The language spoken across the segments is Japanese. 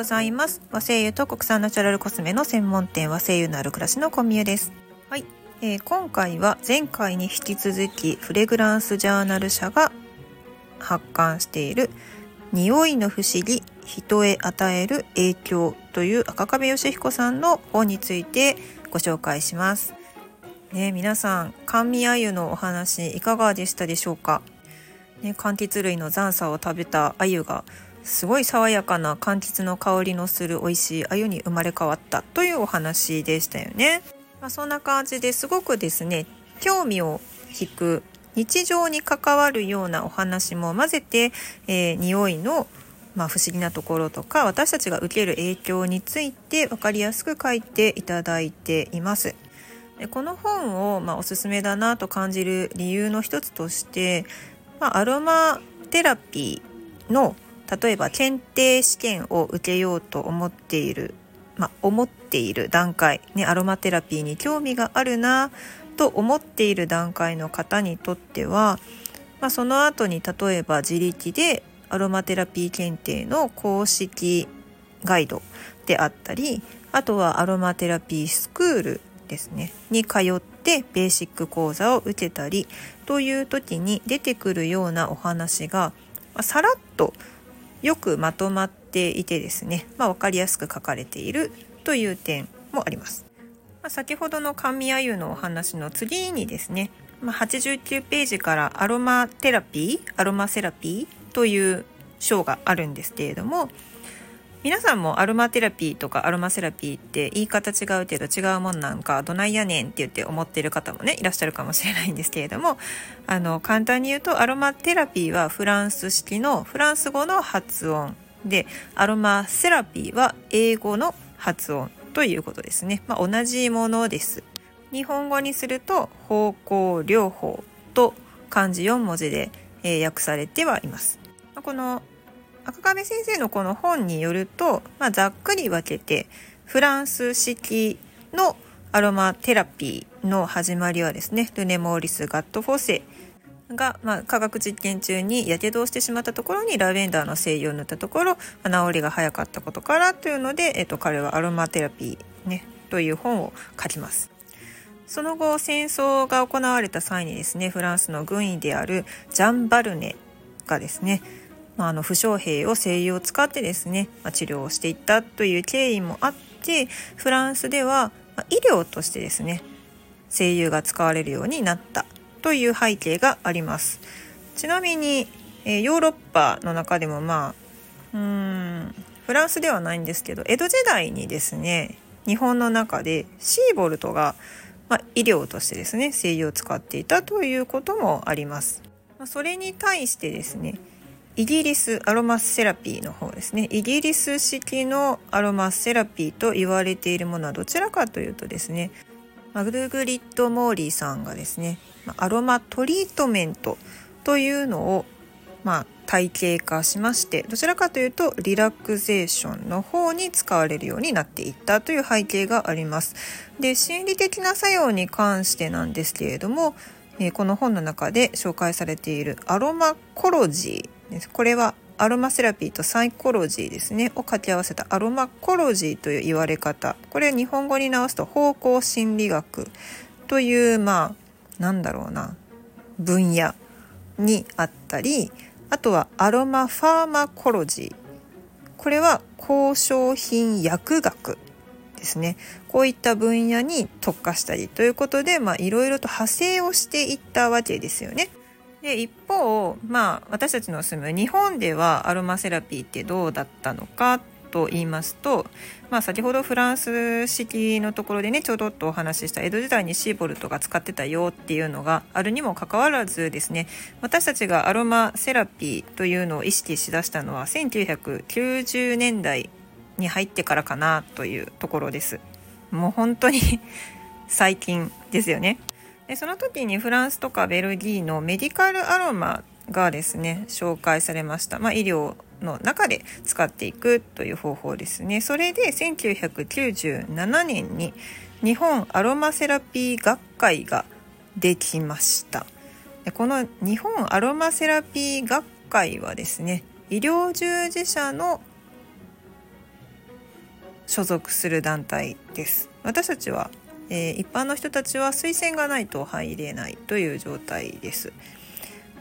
ございます。和製油と国産ナチュラルコスメの専門店和製油のある暮らしのコミュです。はい、えー、今回は前回に引き続きフレグランスジャーナル社が発刊している匂いの不思議人へ与える影響という赤壁義彦さんの本についてご紹介します。ね皆さん甘味鮎のお話いかがでしたでしょうか？ね柑橘類の残さを食べた鮎がすごい爽やかな柑橘の香りのする美味しい鮎に生まれ変わったというお話でしたよね。まあ、そんな感じですごくですね興味を引く日常に関わるようなお話も混ぜて、えー、匂いのまあ、不思議なところとか私たちが受ける影響について分かりやすく書いていただいています。でこの本を、まあ、おすすめだなと感じる理由の一つとして、まあ、アロマテラピーの例えば検定試験を受けようと思っている、まあ、思っている段階、ね、アロマテラピーに興味があるなと思っている段階の方にとっては、ま、その後に例えば自力でアロマテラピー検定の公式ガイドであったりあとはアロマテラピースクールですねに通ってベーシック講座を受けたりという時に出てくるようなお話がさらっとよくまとまっていてですね、まあ、分かりやすく書かれているという点もあります。まあ、先ほどの神あゆのお話の次にですね、まあ、89ページからアロマテラピーアロマセラピーという章があるんですけれども皆さんもアロマテラピーとかアロマセラピーって言い方違うけど違うもんなんかどないやねんって言って思ってる方もねいらっしゃるかもしれないんですけれどもあの簡単に言うとアロマテラピーはフランス式のフランス語の発音でアロマセラピーは英語の発音ということですね、まあ、同じものです。日本語にすると方向療法と漢字4文字で、えー、訳されてはいます。この赤壁先生のこの本によると、まあ、ざっくり分けてフランス式のアロマテラピーの始まりはですねルネ・モーリス・ガット・フォセが、まあ、科学実験中にやけどをしてしまったところにラベンダーの精油を塗ったところ、まあ、治りが早かったことからというので、えっと、彼はアロマテラピー、ね、という本を書きます。その後戦争が行われた際にですねフランスの軍医であるジャン・バルネがですねまあ、あの負傷兵を精油を使ってですね、まあ、治療をしていったという経緯もあってフランスでは、ま医療としてですね精油が使われるようになったという背景がありますちなみに、えー、ヨーロッパの中でもまあうんフランスではないんですけど江戸時代にですね日本の中でシーボルトが、まあ、医療としてですね精油を使っていたということもあります。まあ、それに対してですねイギリスアロマセラピーの方ですねイギリス式のアロマセラピーと言われているものはどちらかというとですねマルグリット・モーリーさんがですねアロマトリートメントというのをまあ体系化しましてどちらかというとリラクゼーションの方に使われるようになっていったという背景があります。で心理的な作用に関してなんですけれども、えー、この本の中で紹介されているアロマコロジーです。これはアロマセラピーとサイコロジーですね。を掛け合わせたアロマコロジーという言われ方。これ日本語に直すと芳香心理学というまあなんだろうな。分野にあったりあとはアロマファーマコロジー。これは交渉品薬学ですね。こういった分野に特化したりということでいろいろと派生をしていったわけですよね。で一方まあ私たちの住む日本ではアロマセラピーってどうだったのかと言いますと、まあ、先ほどフランス式のところでねちょうどっとお話しした江戸時代にシーボルトが使ってたよっていうのがあるにもかかわらずですね私たちがアロマセラピーというのを意識しだしたのは1990年代に入ってからかなというところです。もう本当に 最近ですよね。でその時にフランスとかベルギーのメディカルアロマがですね紹介されました、まあ、医療の中で使っていくという方法ですね。それで1997年に日本アロマセラピー学会ができました。でこの日本アロマセラピー学会はですね医療従事者の所属する団体です。私たちは、えー、一般の人たちは推薦がないと入れないという状態です。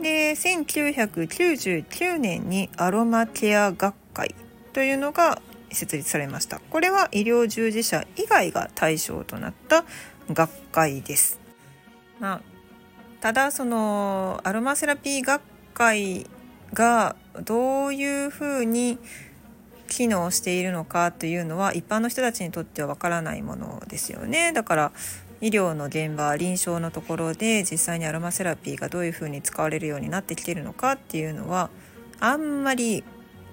で1999年にアロマケア学会というのが設立されました。これは医療従事者以外が対象となった学会です。まあただそのアロマセラピー学会がどういうふうに機能しているのかというのは一般の人たちにとってはわからないものですよねだから医療の現場臨床のところで実際にアロマセラピーがどういうふうに使われるようになってきているのかっていうのはあんまり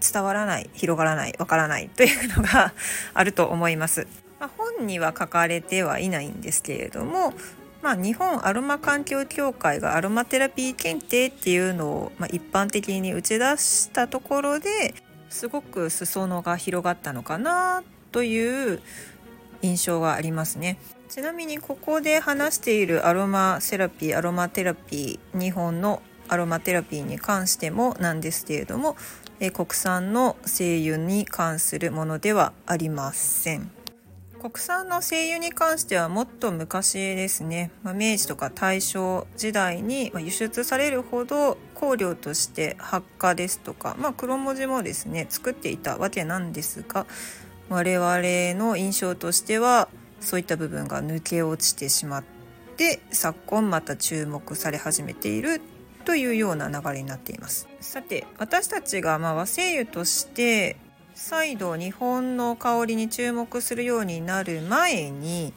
伝わらない広がらないわからないというのが あると思います。まあ、本には書かれてはいないんですけれども、まあ、日本アロマ環境協会がアロマテラピー検定っていうのを、まあ、一般的に打ち出したところですごく裾野が広がったのかなという印象がありますね。ちなみにここで話しているアロマセラピーアロマテラピー日本のアロマテラピーに関してもなんですけれども、え国産の精油に関するものではありません。国産の精油に関してはもっと昔ですね、まあ、明治とか大正時代に輸出されるほど香料として発火ですとか、まあ、黒文字もですね作っていたわけなんですが我々の印象としてはそういった部分が抜け落ちてしまって昨今また注目され始めているというような流れになっています。さて私たちがま和製油として再度日本の香りに注目するようになる前に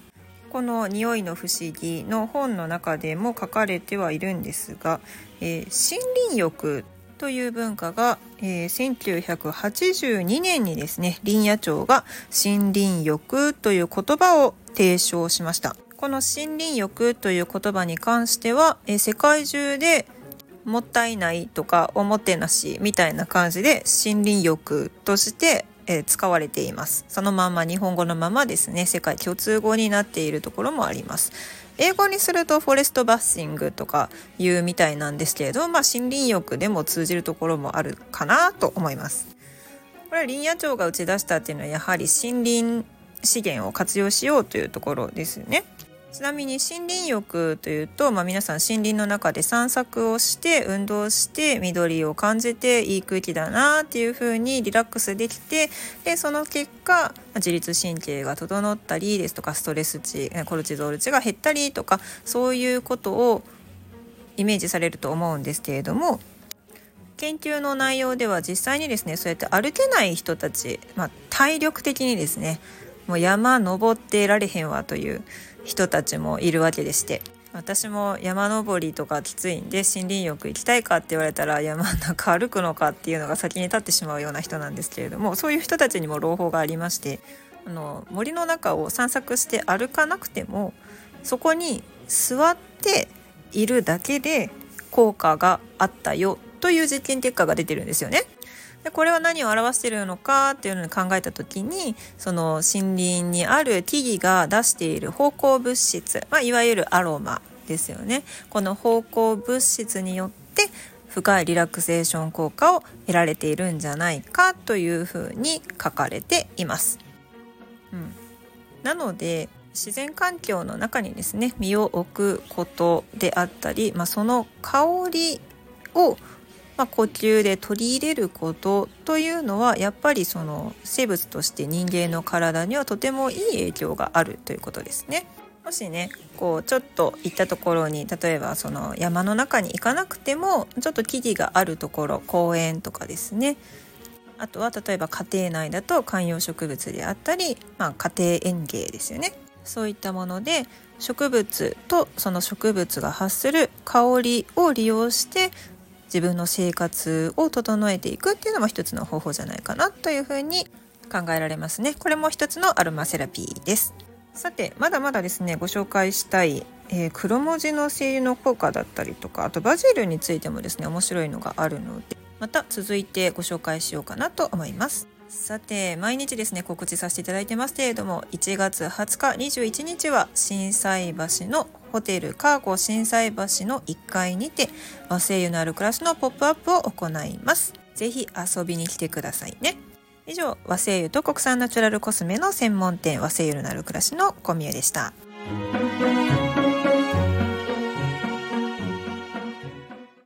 この「匂いの不思議」の本の中でも書かれてはいるんですが、えー、森林浴という文化が、えー、1982年にですね林野庁が森林浴という言葉を提唱しました。この森林浴という言葉に関しては、えー、世界中でもったいないとかおもてなしみたいな感じで森林浴としてえ使われていますそのまま日本語のままですね世界共通語になっているところもあります英語にするとフォレストバッシングとか言うみたいなんですけれど、まあ、森林浴でも通じるところもあるかなと思います。これは林野庁が打ち出したっていうのはやはり森林資源を活用しようというところですね。ちなみに森林浴というと、まあ、皆さん森林の中で散策をして運動して緑を感じていい空気だなっていう風にリラックスできてでその結果自律神経が整ったりですとかストレス値コルチゾール値が減ったりとかそういうことをイメージされると思うんですけれども研究の内容では実際にですねそうやって歩けない人たち、まあ、体力的にですねもう山登ってられへんわという人たちもいるわけでして私も山登りとかきついんで森林浴行きたいかって言われたら山の中歩くのかっていうのが先に立ってしまうような人なんですけれどもそういう人たちにも朗報がありましてあの森の中を散策して歩かなくてもそこに座っているだけで効果があったよという実験結果が出てるんですよね。でこれは何を表しているのかっていうのを考えた時にその森林にある木々が出している芳香物質、まあ、いわゆるアロマですよねこの芳香物質によって深いリラクゼーション効果を得られているんじゃないかというふうに書かれています。うん、なので自然環境の中にですね身を置くことであったり、まあ、その香りをまあ、呼吸で取り入れることというのはやっぱりその生物として人間の体にはとてもいい影響があるということですね。もしねこうちょっと行ったところに例えばその山の中に行かなくてもちょっと木々があるところ公園とかですねあとは例えば家庭内だと観葉植物であったり、まあ、家庭園芸ですよねそういったもので植物とその植物が発する香りを利用して自分の生活を整えていくっていうのも一つの方法じゃないかなというふうに考えられますね。これも一つのアロマセラピーです。さてまだまだですねご紹介したい、えー、黒文字の精油の効果だったりとかあとバジルについてもですね面白いのがあるのでまた続いてご紹介しようかなと思います。さて毎日ですね告知させていただいてますけれども1月20日21日は心斎橋のホテルカーゴ心斎橋の1階にて和製油のあるクラスのポップアップを行います。ぜひ遊びに来てくださいね。以上和製油と国産ナチュラルコスメの専門店和製油のなる暮らしのコミュでした。